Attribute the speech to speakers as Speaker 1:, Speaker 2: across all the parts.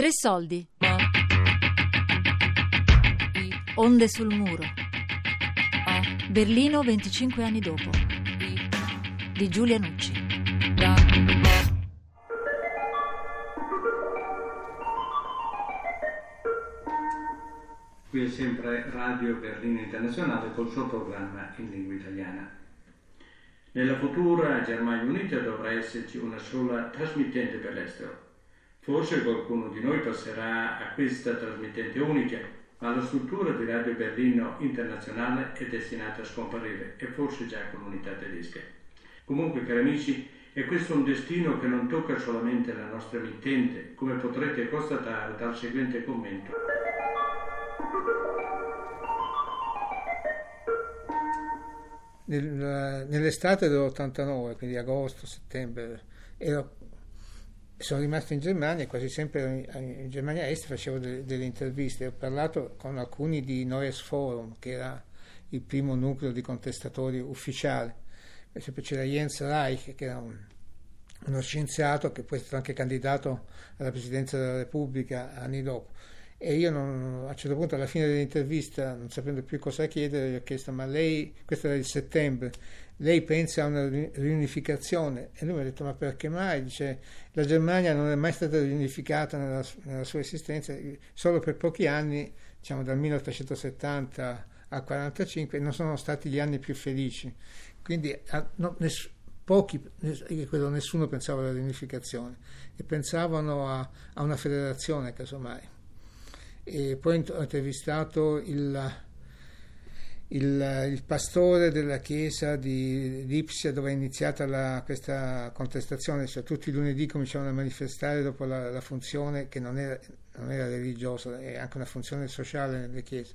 Speaker 1: Tre soldi. Onde sul muro. Berlino 25 anni dopo. Di Giulia Nucci.
Speaker 2: Qui è sempre Radio Berlino Internazionale col suo programma in lingua italiana. Nella futura Germania Unita dovrà esserci una sola trasmittente per l'estero. Forse qualcuno di noi passerà a questa trasmittente unica, ma la struttura di Radio Berlino Internazionale è destinata a scomparire e forse già comunità tedesca. Comunque, cari amici, è questo un destino che non tocca solamente la nostra emittente, come potrete constatare dal seguente commento.
Speaker 3: Nel, nell'estate dell'89, quindi agosto, settembre, ero, sono rimasto in Germania quasi sempre in, Germania Est facevo de, delle interviste. Ho parlato con alcuni di Noyes Forum, che era il primo nucleo di contestatori ufficiali. Per esempio c'era Jens Reich, che era un, uno scienziato che poi è stato anche candidato alla presidenza della Repubblica anni dopo e io non, a un certo punto alla fine dell'intervista non sapendo più cosa chiedere gli ho chiesto ma lei, questo era il settembre lei pensa a una riunificazione? E lui mi ha detto ma perché mai? Dice la Germania non è mai stata riunificata nella, nella sua esistenza solo per pochi anni diciamo dal 1870 al 1945 non sono stati gli anni più felici. Quindi no, ness, pochi nessuno pensava alla riunificazione e pensavano a, a una federazione casomai. E poi ho intervistato il, il, il pastore della chiesa di Lipsia dove è iniziata la, questa contestazione, cioè tutti i lunedì cominciavano a manifestare dopo la, la funzione che non era, non era religiosa, è anche una funzione sociale nelle chiese.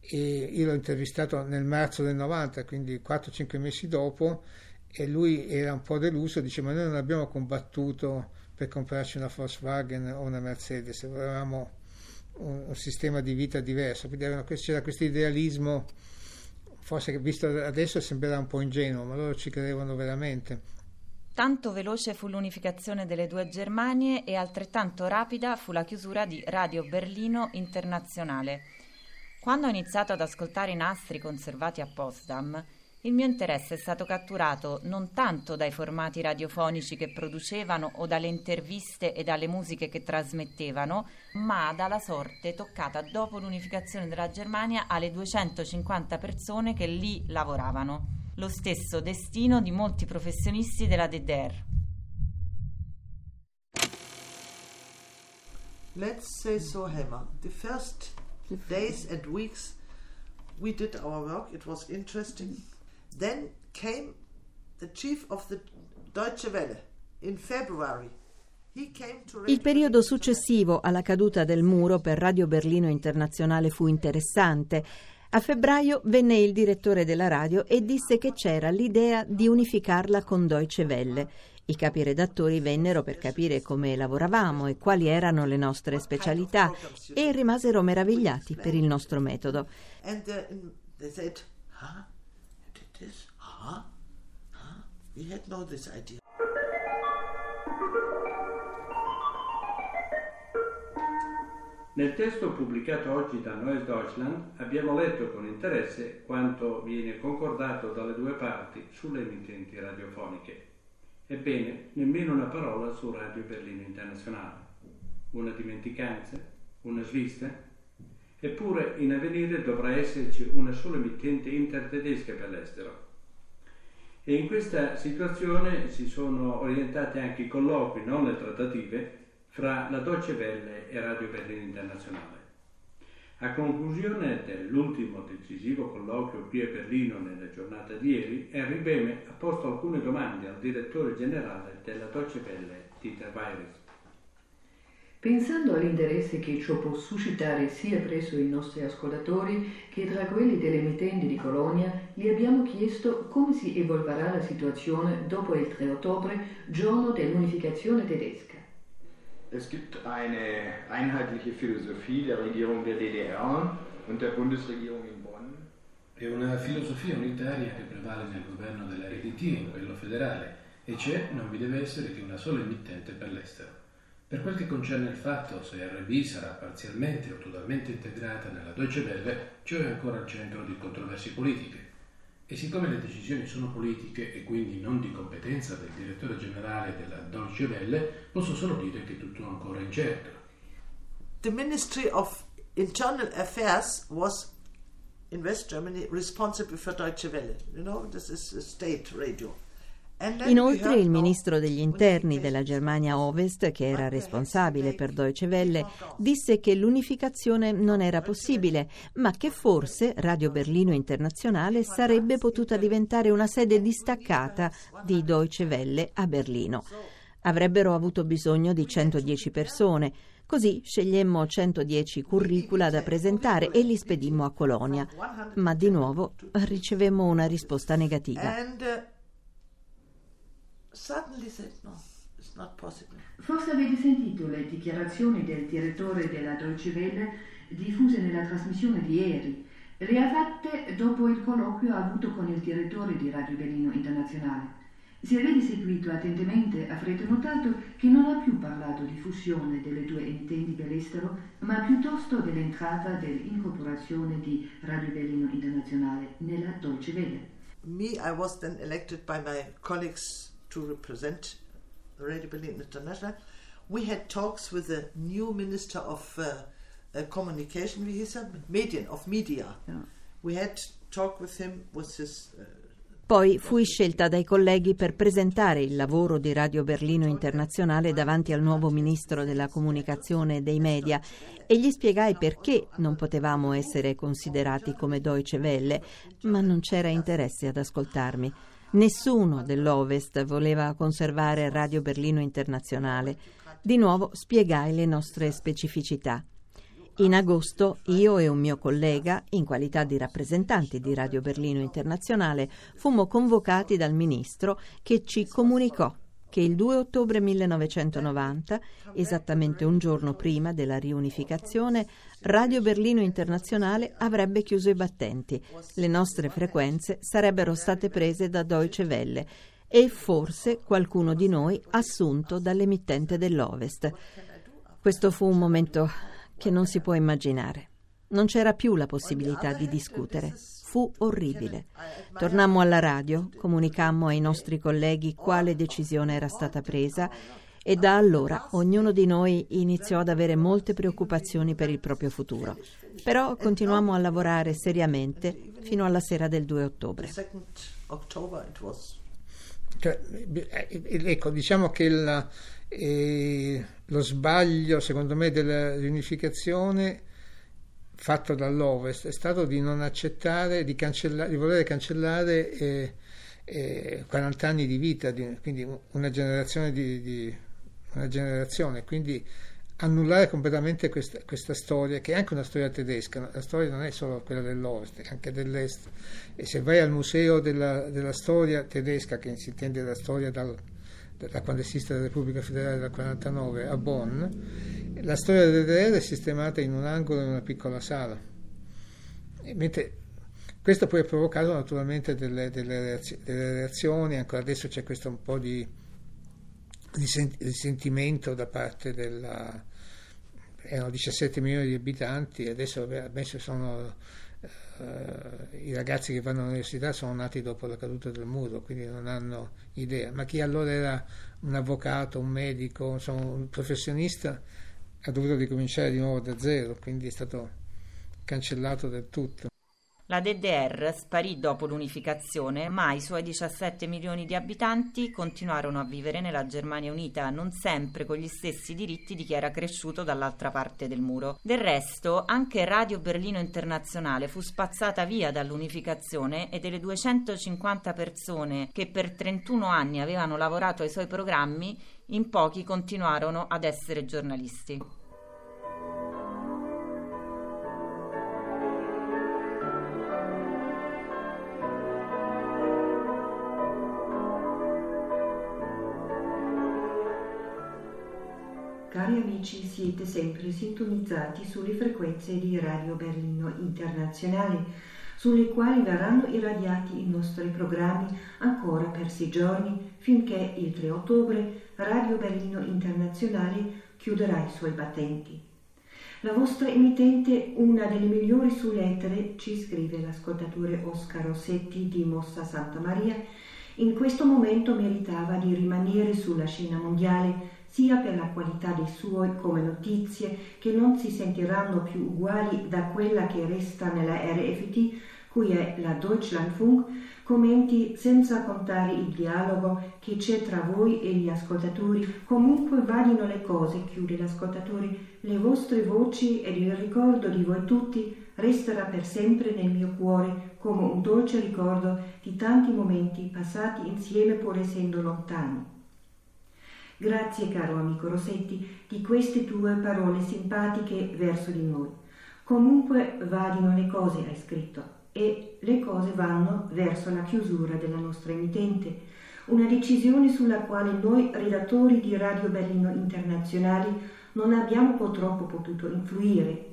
Speaker 3: E io l'ho intervistato nel marzo del 90, quindi 4-5 mesi dopo, e lui era un po' deluso, dice ma noi non abbiamo combattuto per comprarci una Volkswagen o una Mercedes, volevamo un, un sistema di vita diverso, quindi c'era questo idealismo, forse visto adesso sembrerà un po' ingenuo, ma loro ci credevano veramente.
Speaker 4: Tanto veloce fu l'unificazione delle due Germanie e altrettanto rapida fu la chiusura di Radio Berlino Internazionale. Quando ho iniziato ad ascoltare i nastri conservati a Potsdam, il mio interesse è stato catturato non tanto dai formati radiofonici che producevano o dalle interviste e dalle musiche che trasmettevano, ma dalla sorte toccata dopo l'unificazione della Germania alle 250 persone che lì lavoravano. Lo stesso destino di molti professionisti della DDR.
Speaker 5: Let's say so, Hammer. The first days and weeks we did our work, it was interesting. Then came the chief of the Deutsche Welle in February.
Speaker 6: Il periodo successivo alla caduta del muro per Radio Berlino Internazionale fu interessante. A febbraio venne il direttore della radio e disse che c'era l'idea di unificarla con Deutsche Welle. I capi redattori vennero per capire come lavoravamo e quali erano le nostre specialità e rimasero meravigliati per il nostro metodo. And, uh, said, huh?
Speaker 2: This? Huh? Huh? We had no this idea. Nel testo pubblicato oggi da Neues Deutschland abbiamo letto con interesse quanto viene concordato dalle due parti sulle emittenti radiofoniche. Ebbene, nemmeno una parola su Radio Berlino Internazionale. Una dimenticanza? Una svista? Eppure in avvenire dovrà esserci una sola emittente intertedesca per l'estero. E in questa situazione si sono orientati anche i colloqui, non le trattative, fra la Deutsche Welle e Radio Berlino Internazionale. A conclusione dell'ultimo decisivo colloquio qui a Berlino nella giornata di ieri, Henry Beme ha posto alcune domande al direttore generale della Deutsche Welle, Dieter Weiris.
Speaker 7: Pensando all'interesse che ciò può suscitare sia presso i nostri ascoltatori che tra quelli delle emittenti di Colonia, gli abbiamo chiesto come si evolverà la situazione dopo il 3 ottobre, giorno dell'unificazione tedesca.
Speaker 8: Es gibt eine einheitliche Philosophie der Regierung der DDR und der Bundesregierung in Bonn.
Speaker 9: È una filosofia unitaria che prevale nel governo della RDT, in quello federale, e c'è, non vi deve essere che una sola emittente per l'estero. Per quel che concerne il fatto se RB sarà parzialmente o totalmente integrata nella Deutsche Welle, ciò è ancora al centro di controversie politiche. E siccome le decisioni sono politiche e quindi non di competenza del direttore generale della Deutsche Welle, posso solo dire che tutto è ancora incerto.
Speaker 5: The Ministry of Internal Affairs was in West Germany responsible for Deutsche Welle. You know, this is a state radio.
Speaker 6: Inoltre il ministro degli interni della Germania Ovest, che era responsabile per Deutsche Welle, disse che l'unificazione non era possibile, ma che forse Radio Berlino Internazionale sarebbe potuta diventare una sede distaccata di Deutsche Welle a Berlino. Avrebbero avuto bisogno di 110 persone. Così scegliemmo 110 curricula da presentare e li spedimmo a Colonia. Ma di nuovo ricevemmo una risposta negativa.
Speaker 5: Suddenly said, no, it's not possible.
Speaker 7: Forse avete sentito le dichiarazioni del direttore della Deutsche Welle diffuse nella trasmissione di ieri. Le ha fatte dopo il colloquio avuto con il direttore di Radio Berlino Internazionale. Se avete seguito attentamente avrete notato che non ha più parlato di fusione delle due emittenti dell'estero, ma piuttosto dell'entrata dell'incorporazione di Radio Berlino Internazionale nella Deutsche Welle.
Speaker 5: Me, I was then elected by my colleagues to represent Radio Berlin International. We had talks with the new Minister of uh, uh, Communication, wie hieß er? Medien, of Media.
Speaker 7: Ja.
Speaker 5: We had talk with him, with his... Uh,
Speaker 6: Poi fui scelta dai colleghi per presentare il lavoro di Radio Berlino Internazionale davanti al nuovo ministro della comunicazione e dei media e gli spiegai perché non potevamo essere considerati come Deutsche Welle, ma non c'era interesse ad ascoltarmi. Nessuno dell'Ovest voleva conservare Radio Berlino Internazionale. Di nuovo spiegai le nostre specificità. In agosto io e un mio collega, in qualità di rappresentanti di Radio Berlino Internazionale, fummo convocati dal ministro che ci comunicò che il 2 ottobre 1990, esattamente un giorno prima della riunificazione, Radio Berlino Internazionale avrebbe chiuso i battenti. Le nostre frequenze sarebbero state prese da Deutsche Welle e forse qualcuno di noi assunto dall'emittente dell'Ovest. Questo fu un momento che non si può immaginare. Non c'era più la possibilità di discutere. Fu orribile. Tornammo alla radio, comunicammo ai nostri colleghi quale decisione era stata presa e da allora ognuno di noi iniziò ad avere molte preoccupazioni per il proprio futuro. Però continuammo a lavorare seriamente fino alla sera del 2 ottobre.
Speaker 3: Cioè, ecco, diciamo che il, eh, lo sbaglio, secondo me, della riunificazione fatto dall'Ovest è stato di non accettare, di, cancellare, di voler cancellare eh, eh, 40 anni di vita, di, quindi una generazione di, di, una generazione, quindi annullare completamente questa, questa, storia, che è anche una storia tedesca, la storia non è solo quella dell'Ovest, è anche dell'Est. E se vai al museo della, della storia tedesca, che si intende la storia dal, da quando esiste la Repubblica Federale dal 49 a Bonn, la storia del DDR è sistemata in un angolo in una piccola sala. E mentre questo poi ha provocato naturalmente delle, delle, reazioni, ancora adesso c'è questo un po' di risentimento da parte della... erano 17 milioni di abitanti, adesso, adesso sono Uh, i ragazzi che vanno all'università sono nati dopo la caduta del muro, quindi non hanno idea, ma chi allora era un avvocato, un medico, insomma, un professionista ha dovuto ricominciare di nuovo da zero, quindi è stato cancellato del tutto.
Speaker 4: La DDR sparì dopo l'unificazione, ma i suoi 17 milioni di abitanti continuarono a vivere nella Germania Unita, non sempre con gli stessi diritti di chi era cresciuto dall'altra parte del muro. Del resto, anche Radio Berlino Internazionale fu spazzata via dall'unificazione e delle 250 persone che per 31 anni avevano lavorato ai suoi programmi, in pochi continuarono ad essere giornalisti.
Speaker 10: Siete sempre sintonizzati sulle frequenze di Radio Berlino Internazionale, sulle quali verranno irradiati i nostri programmi ancora per sei giorni, finché il 3 ottobre Radio Berlino Internazionale chiuderà i suoi battenti. La vostra emittente, una delle migliori su lettere, ci scrive l'ascoltatore Oscar Rossetti di Mossa Santa Maria, in questo momento meritava di rimanere sulla scena mondiale sia per la qualità dei suoi come notizie che non si sentiranno più uguali da quella che resta nella RFT, cui è la Deutschlandfunk, commenti senza contare il dialogo che c'è tra voi e gli ascoltatori. Comunque vadino le cose, chiude l'ascoltatore, le vostre voci ed il ricordo di voi tutti resterà per sempre nel mio cuore come un dolce ricordo di tanti momenti passati insieme pur essendo lontani. Grazie caro amico Rossetti di queste tue parole simpatiche verso di noi. Comunque vadino le cose, hai scritto, e le cose vanno verso la chiusura della nostra emittente, una decisione sulla quale noi redattori di Radio Berlino Internazionali non abbiamo purtroppo potuto influire.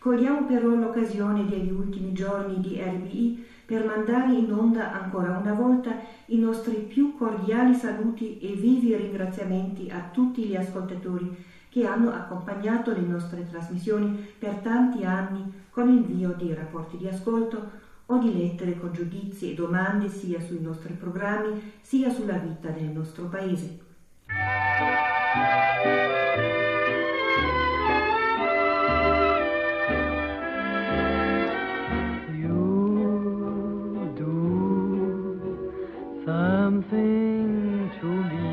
Speaker 10: Cogliamo però l'occasione degli ultimi giorni di RBI per mandare in onda ancora una volta i nostri più cordiali saluti e vivi ringraziamenti a tutti gli ascoltatori che hanno accompagnato le nostre trasmissioni per tanti anni con invio di rapporti di ascolto o di lettere con giudizi e domande sia sui nostri programmi sia sulla vita del nostro Paese. something to be,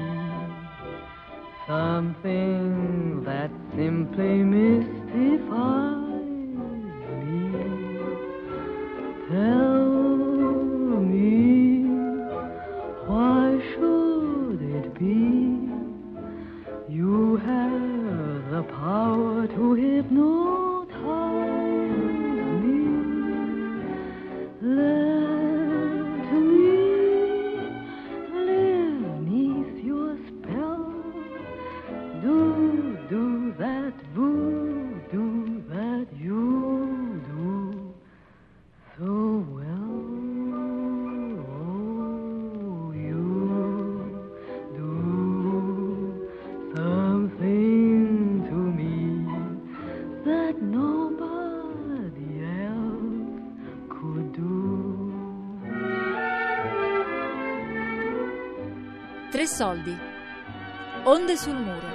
Speaker 10: something that simply missing.
Speaker 1: Tre soldi. Onde sul muro.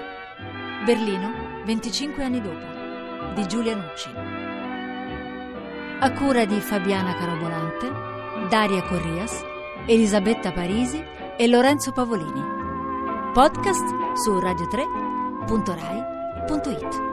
Speaker 1: Berlino, 25 anni dopo. Di Giulia Nucci. A cura di Fabiana Carobolante, Daria Corrias, Elisabetta Parisi e Lorenzo Pavolini. Podcast su radio3.rai.it.